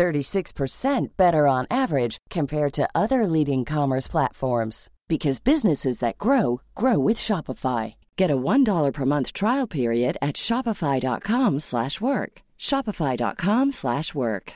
36% better on average compared to other leading commerce platforms because businesses that grow grow with Shopify. Get a $1 per month trial period at shopify.com/work. shopify.com/work.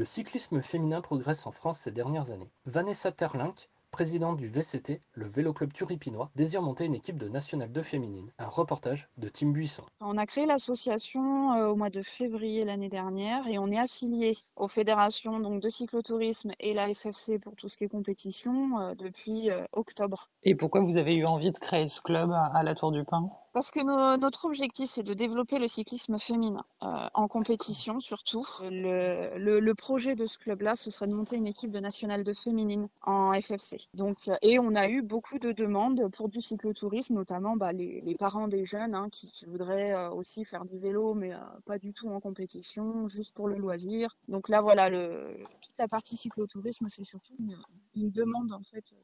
Le cyclisme féminin progresse en France ces dernières années. Vanessa Terlinck président du VCT, le Vélo Club Turipinois, désire monter une équipe de National 2 féminine. Un reportage de Tim Buisson. On a créé l'association euh, au mois de février l'année dernière et on est affilié aux fédérations donc, de cyclotourisme et la FFC pour tout ce qui est compétition euh, depuis euh, octobre. Et pourquoi vous avez eu envie de créer ce club à, la Tour du Pin? Parce que notre objectif c'est de développer le cyclisme féminin en compétition surtout. Le, le, le projet de ce club-là, ce serait de monter une équipe de National 2 féminine en FFC. Donc, euh, et on a eu beaucoup de demandes pour du cyclotourisme, notamment bah, les, parents des jeunes hein, qui, voudraient euh, aussi faire du vélo, mais euh, pas du tout en compétition, juste pour le loisir. Donc là, voilà, le, toute la partie cyclotourisme, c'est surtout une, demande en fait.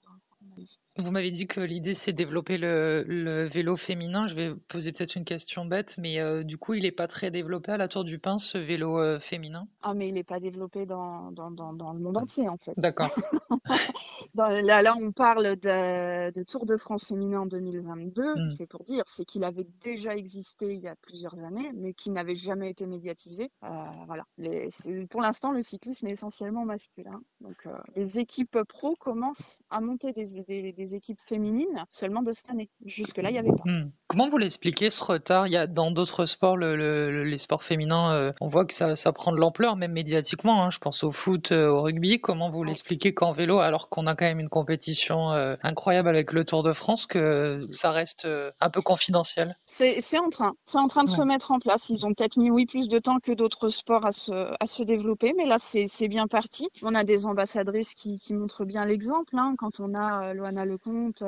Vous m'avez dit que l'idée c'est de développer le, vélo féminin. Je vais poser peut-être une question bête, mais du coup il n'est pas très développé à la Tour du Pin ce vélo féminin? Ah mais il n'est pas développé dans, dans, dans, le monde entier en fait. D'accord. là, on parle de, Tour de France féminin en 2022. Hmm. C'est pour dire, c'est qu'il avait déjà existé il y a plusieurs années, mais qui n'avait jamais été médiatisé. Euh, voilà. pour l'instant, le cyclisme est essentiellement masculin. Donc, euh, les équipes pro commencent à monter des, équipes féminines seulement de cette année. Jusque-là, il n'y avait pas. Hmm. Comment vous l'expliquez ce retard? Il y a dans d'autres sports, les sports féminins, euh, on voit que ça, prend de l'ampleur, même médiatiquement. Hein. Je pense au foot, au rugby. Comment vous l'expliquez qu'en vélo, alors qu'on a quand même une compétition euh, incroyable avec le Tour de France que ça reste euh, un peu confidentiel? C'est en train, c'est en train de se mettre en place. Ils ont peut-être mis oui plus de temps que d'autres sports à se, à se développer, mais là c'est bien parti. On a des ambassadrices qui, qui montrent bien l'exemple. Hein, quand on a euh, Loana Lecomte,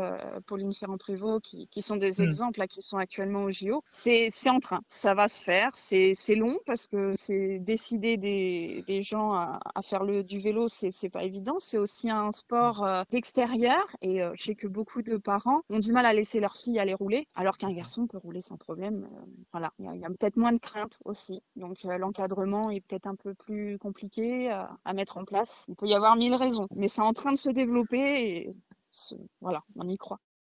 Pauline Ferrand-Prévot, qui, qui, sont des hmm. exemples là, qui sont actuellement au JO. C'est en train, ça va se faire. C'est long parce que c'est décider des, des gens à, à, faire le, du vélo, c'est pas évident. C'est aussi un sport d'extérieur et euh, je sais que beaucoup de parents ont du mal à laisser leur fille aller rouler alors qu'un garçon peut rouler sans problème. Euh, voilà, il y a, peut-être moins de crainte aussi. Donc euh, l'encadrement est peut-être un peu plus compliqué à mettre en place. Il peut y avoir mille raisons, mais c'est en train de se développer et voilà, on y croit.